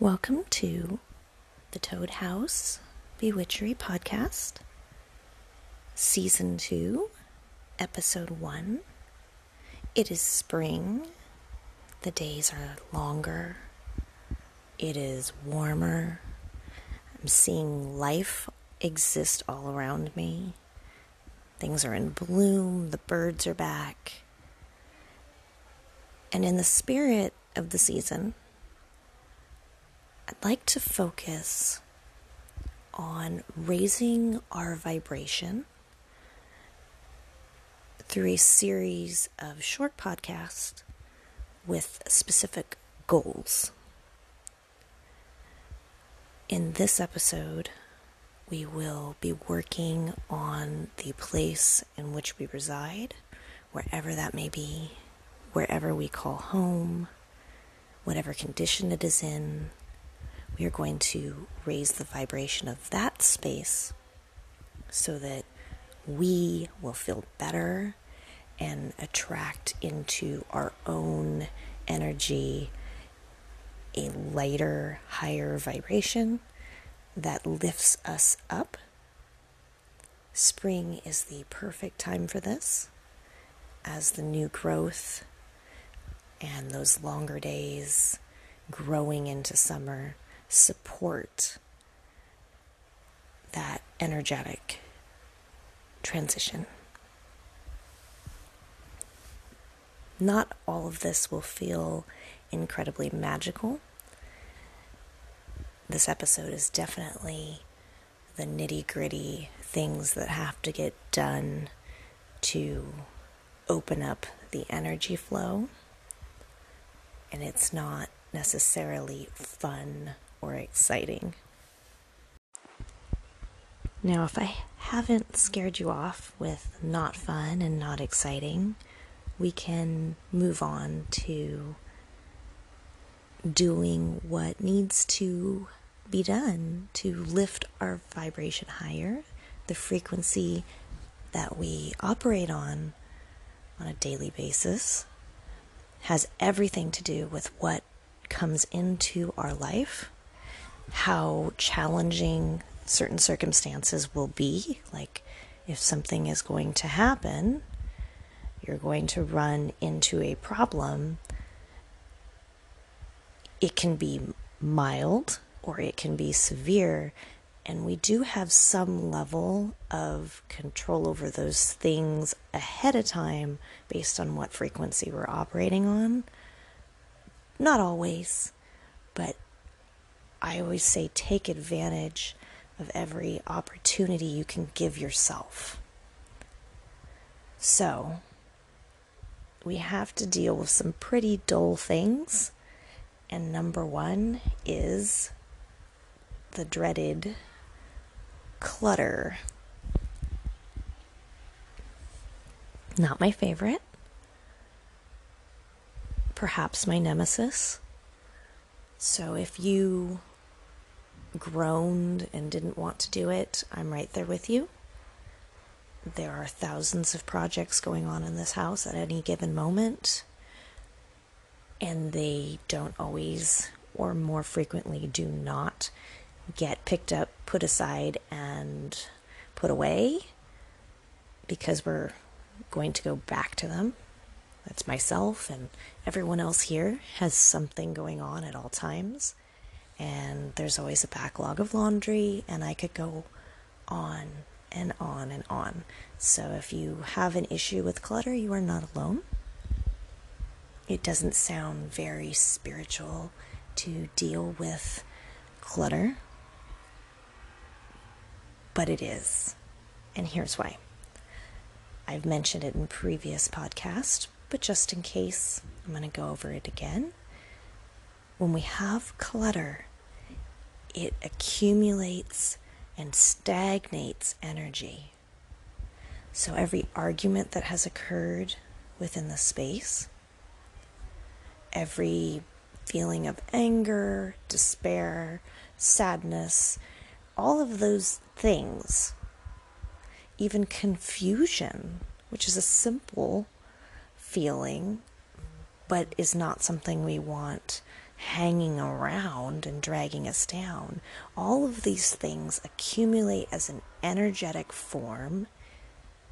Welcome to the Toad House Bewitchery Podcast, Season 2, Episode 1. It is spring. The days are longer. It is warmer. I'm seeing life exist all around me. Things are in bloom. The birds are back. And in the spirit of the season, I'd like to focus on raising our vibration through a series of short podcasts with specific goals. In this episode, we will be working on the place in which we reside, wherever that may be, wherever we call home, whatever condition it is in, we are going to raise the vibration of that space so that we will feel better and attract into our own energy a lighter, higher vibration that lifts us up. Spring is the perfect time for this as the new growth and those longer days growing into summer support that energetic transition. Not all of this will feel incredibly magical. This episode is definitely the nitty gritty things that have to get done to open up the energy flow. And it's not necessarily fun or exciting. Now, if I haven't scared you off with not fun and not exciting, we can move on to doing what needs to be done to lift our vibration higher, the frequency that we operate on on a daily basis has everything to do with what comes into our life how challenging certain circumstances will be. Like, if something is going to happen, you're going to run into a problem. It can be mild or it can be severe, and we do have some level of control over those things ahead of time based on what frequency we're operating on. Not always, I always say take advantage of every opportunity you can give yourself. So, we have to deal with some pretty dull things. And number one is the dreaded clutter. Not my favorite. Perhaps my nemesis. So if you groaned and didn't want to do it, I'm right there with you. There are thousands of projects going on in this house at any given moment, and they don't always, or more frequently, do not get picked up, put aside, and put away because we're going to go back to them. That's myself, and everyone else here has something going on at all times and there's always a backlog of laundry, and I could go on and on and on. So if you have an issue with clutter, you are not alone. It doesn't sound very spiritual to deal with clutter, but it is. And here's why. I've mentioned it in previous podcasts, but just in case, I'm going to go over it again when we have clutter, it accumulates and stagnates energy. So every argument that has occurred within the space, every feeling of anger, despair, sadness, all of those things, even confusion, which is a simple feeling but is not something we want hanging around and dragging us down. All of these things accumulate as an energetic form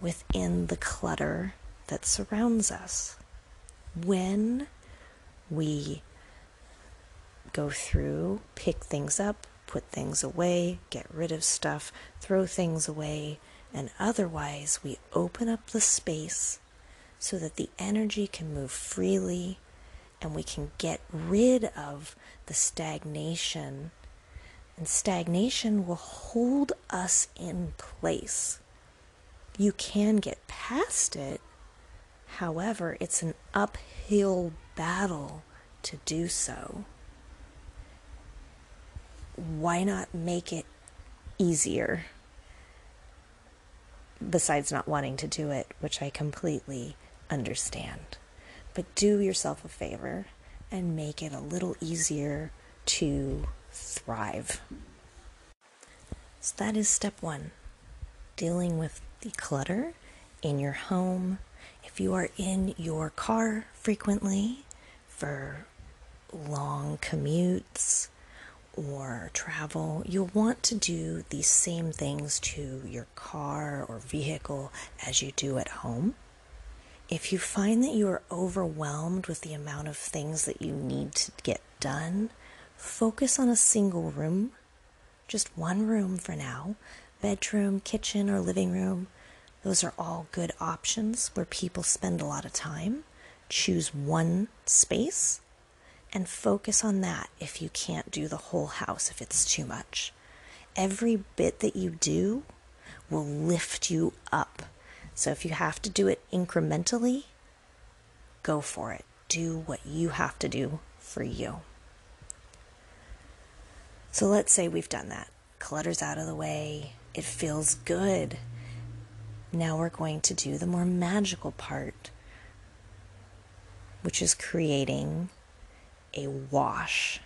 within the clutter that surrounds us. When we go through, pick things up, put things away, get rid of stuff, throw things away, and otherwise we open up the space so that the energy can move freely and we can get rid of the stagnation. And stagnation will hold us in place. You can get past it, however, it's an uphill battle to do so. Why not make it easier? Besides not wanting to do it, which I completely understand. But do yourself a favor and make it a little easier to thrive. So that is step one dealing with the clutter in your home. If you are in your car frequently for long commutes or travel, you'll want to do the same things to your car or vehicle as you do at home. If you find that you are overwhelmed with the amount of things that you need to get done, focus on a single room, just one room for now bedroom, kitchen, or living room. Those are all good options where people spend a lot of time. Choose one space and focus on that if you can't do the whole house, if it's too much. Every bit that you do will lift you up so if you have to do it incrementally, go for it. Do what you have to do for you. So let's say we've done that. Clutter's out of the way. It feels good. Now we're going to do the more magical part, which is creating a wash.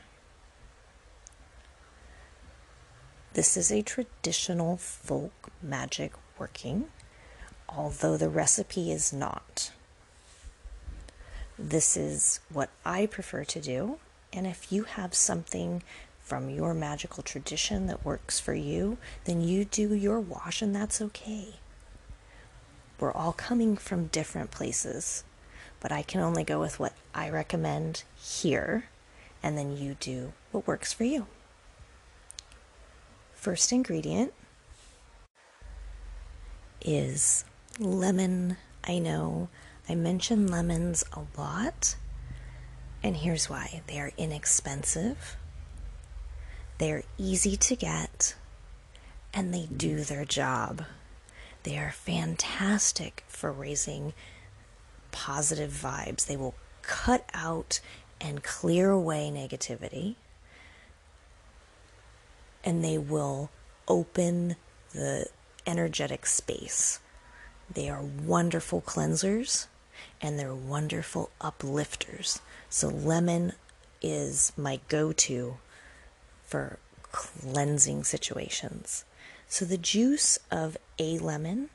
This is a traditional folk magic working although the recipe is not. This is what I prefer to do, and if you have something from your magical tradition that works for you, then you do your wash, and that's okay. We're all coming from different places, but I can only go with what I recommend here, and then you do what works for you. First ingredient is lemon. I know I mention lemons a lot, and here's why they are inexpensive, they are easy to get, and they do their job. They are fantastic for raising positive vibes. They will cut out and clear away negativity, and they will open the energetic space they are wonderful cleansers and they're wonderful uplifters. So, lemon is my go to for cleansing situations. So, the juice of a lemon,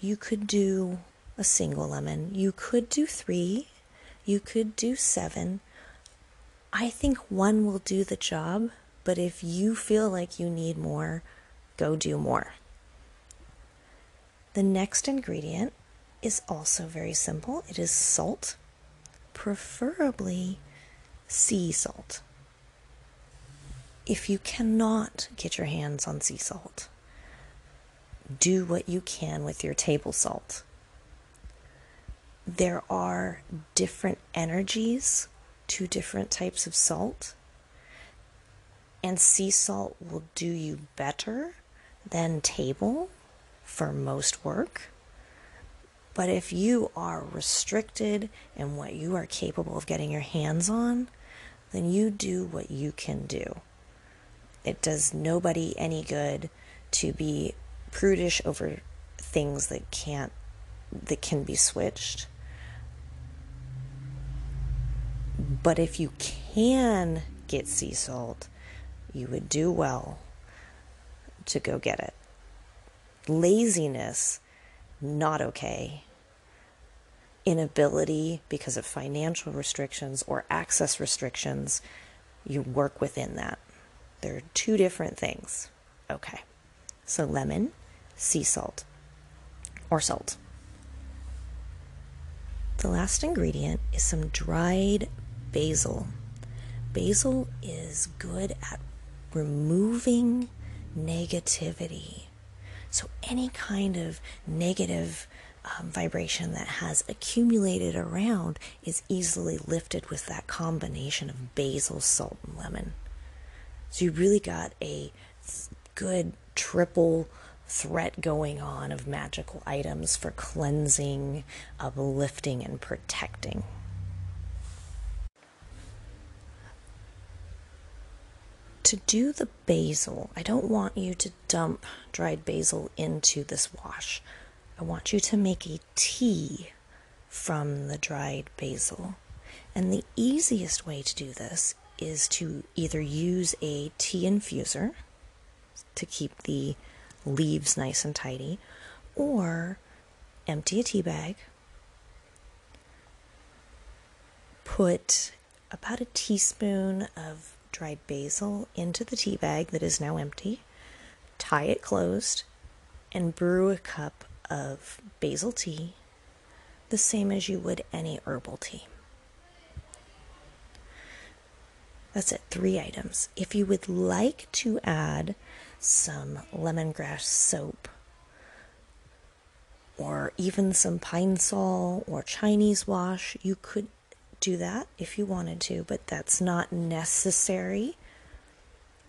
you could do a single lemon, you could do three, you could do seven. I think one will do the job, but if you feel like you need more, go do more. The next ingredient is also very simple it is salt, preferably sea salt. If you cannot get your hands on sea salt, do what you can with your table salt. There are different energies to different types of salt, and sea salt will do you better than table for most work. But if you are restricted in what you are capable of getting your hands on, then you do what you can do. It does nobody any good to be prudish over things that can't that can be switched. But if you can get sea salt, you would do well to go get it laziness, not okay. Inability because of financial restrictions or access restrictions, you work within that. There are two different things. Okay. So lemon, sea salt, or salt. The last ingredient is some dried basil. Basil is good at removing negativity. So, any kind of negative um, vibration that has accumulated around is easily lifted with that combination of basil, salt, and lemon. So, you really got a good triple threat going on of magical items for cleansing, uplifting, and protecting. To do the basil, I don't want you to dump dried basil into this wash. I want you to make a tea from the dried basil. And the easiest way to do this is to either use a tea infuser to keep the leaves nice and tidy, or empty a tea bag, put about a teaspoon of dried basil into the tea bag that is now empty, tie it closed, and brew a cup of basil tea the same as you would any herbal tea. That's it, three items. If you would like to add some lemongrass soap or even some Pine-Sol or Chinese wash, you could do that if you wanted to, but that's not necessary.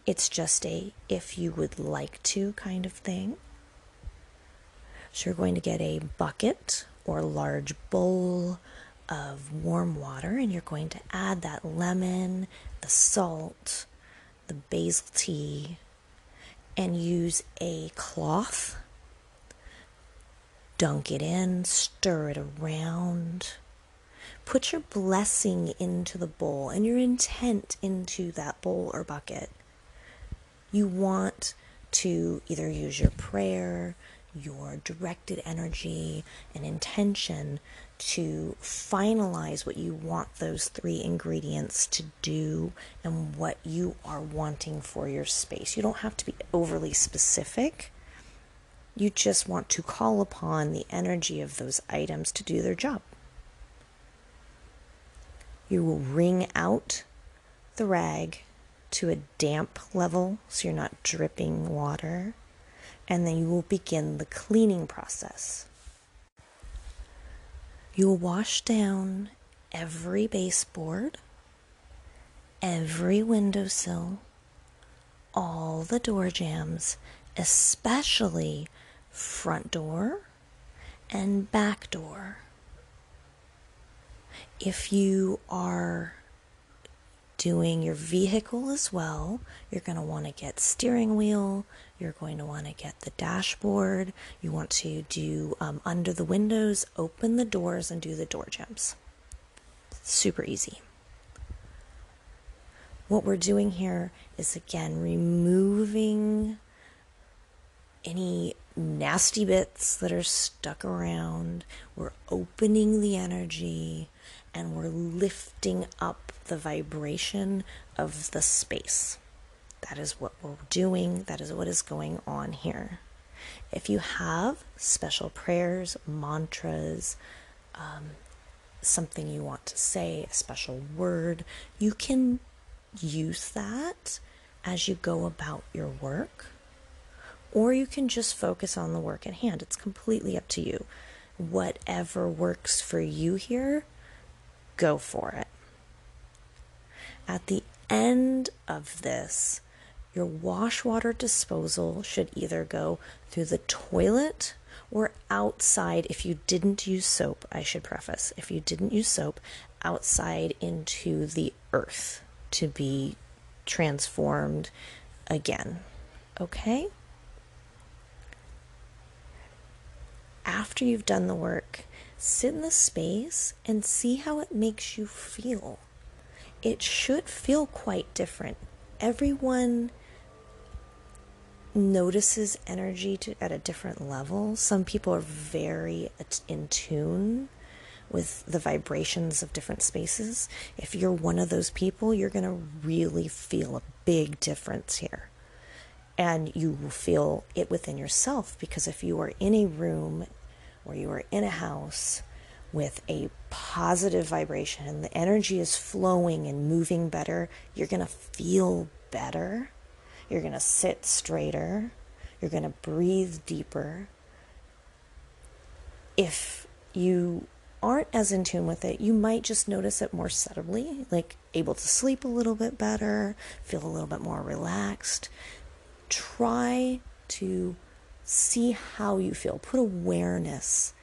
It's just a if you would like to kind of thing. So you're going to get a bucket or large bowl of warm water and you're going to add that lemon, the salt, the basil tea, and use a cloth. Dunk it in, stir it around. Put your blessing into the bowl and your intent into that bowl or bucket. You want to either use your prayer, your directed energy, and intention to finalize what you want those three ingredients to do and what you are wanting for your space. You don't have to be overly specific. You just want to call upon the energy of those items to do their job. You will wring out the rag to a damp level so you're not dripping water, and then you will begin the cleaning process. You'll wash down every baseboard, every windowsill, all the door jambs, especially front door and back door. If you are doing your vehicle as well, you're going to want to get steering wheel, you're going to want to get the dashboard. You want to do um, under the windows, open the doors, and do the door jambs. Super easy. What we're doing here is again removing any nasty bits that are stuck around. We're opening the energy and we're lifting up the vibration of the space. That is what we're doing, that is what is going on here. If you have special prayers, mantras, um, something you want to say, a special word, you can use that as you go about your work, or you can just focus on the work at hand. It's completely up to you. Whatever works for you here, go for it. At the end of this, your wash water disposal should either go through the toilet or outside if you didn't use soap. I should preface if you didn't use soap, outside into the earth to be transformed again. Okay? After you've done the work, sit in the space and see how it makes you feel. It should feel quite different. Everyone notices energy to, at a different level. Some people are very in tune with the vibrations of different spaces. If you're one of those people, you're going to really feel a big difference here. And you will feel it within yourself because if you are in a room or you are in a house with a positive vibration and the energy is flowing and moving better, you're going to feel better. You're going to sit straighter. You're going to breathe deeper. If you aren't as in tune with it, you might just notice it more subtly, like able to sleep a little bit better, feel a little bit more relaxed. Try to see how you feel. Put awareness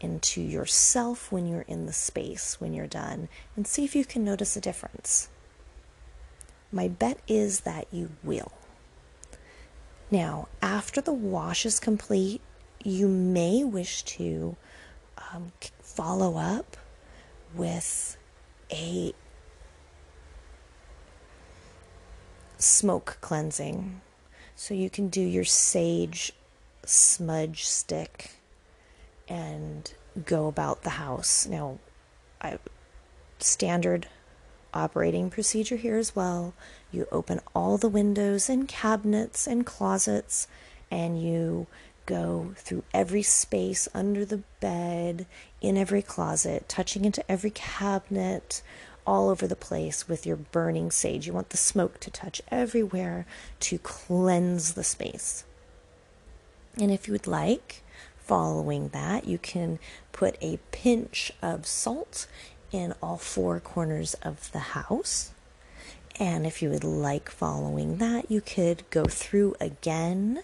into yourself when you're in the space when you're done and see if you can notice a difference. My bet is that you will. Now, after the wash is complete, you may wish to um, follow up with a smoke cleansing. So you can do your sage smudge stick and go about the house. Now, I standard operating procedure here as well. You open all the windows and cabinets and closets and you go through every space under the bed, in every closet, touching into every cabinet, all over the place with your burning sage. You want the smoke to touch everywhere to cleanse the space. And if you would like, following that, you can put a pinch of salt in all four corners of the house. And if you would like, following that, you could go through again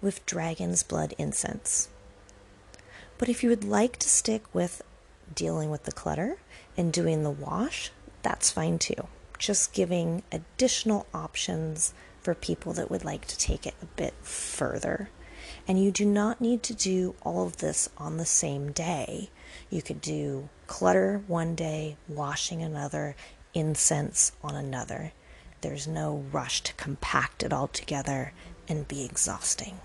with dragon's blood incense. But if you would like to stick with dealing with the clutter and doing the wash, that's fine too. Just giving additional options for people that would like to take it a bit further. And you do not need to do all of this on the same day. You could do clutter one day, washing another, incense on another. There's no rush to compact it all together and be exhausting.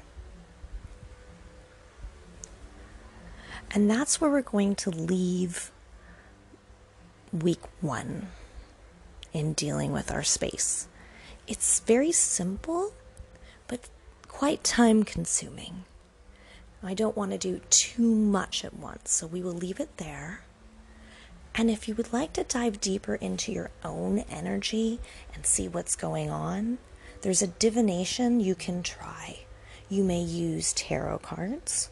And that's where we're going to leave week one in dealing with our space. It's very simple, quite time consuming. I don't want to do too much at once, so we will leave it there. And if you would like to dive deeper into your own energy and see what's going on, there's a divination you can try. You may use tarot cards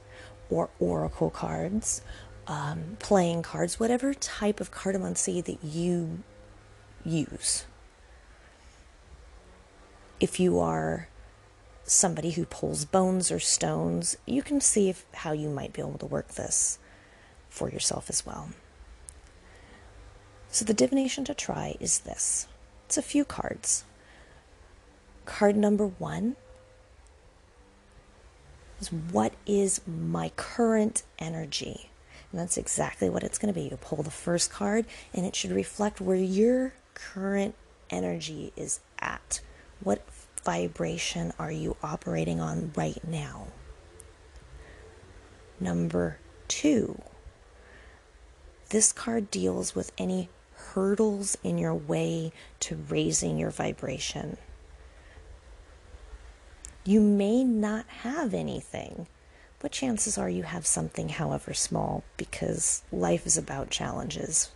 or oracle cards, um, playing cards, whatever type of cartomancy that you use. If you are somebody who pulls bones or stones, you can see if, how you might be able to work this for yourself as well. So, the divination to try is this it's a few cards. Card number one is what is my current energy? And that's exactly what it's going to be. You pull the first card, and it should reflect where your current energy is at. What vibration are you operating on right now? Number two, this card deals with any hurdles in your way to raising your vibration. You may not have anything, but chances are you have something, however small, because life is about challenges.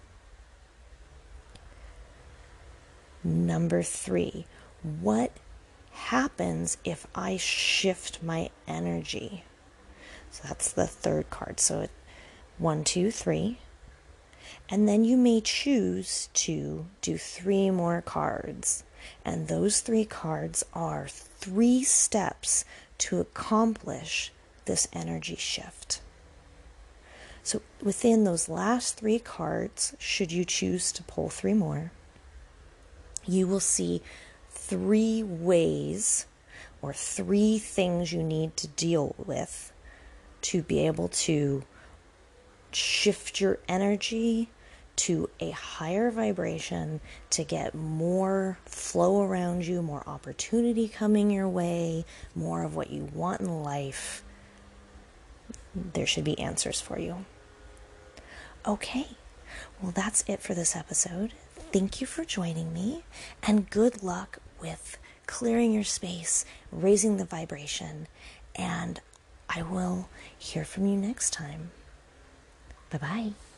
Number three, what happens if I shift my energy? So that's the third card. So it, one, two, three. And then you may choose to do three more cards. And those three cards are three steps to accomplish this energy shift. So, within those last three cards, should you choose to pull three more, you will see three ways or three things you need to deal with to be able to shift your energy to a higher vibration to get more flow around you, more opportunity coming your way, more of what you want in life, there should be answers for you. Okay, Well, that's it for this episode. Thank you for joining me, and good luck with clearing your space, raising the vibration, and I will hear from you next time. Bye bye.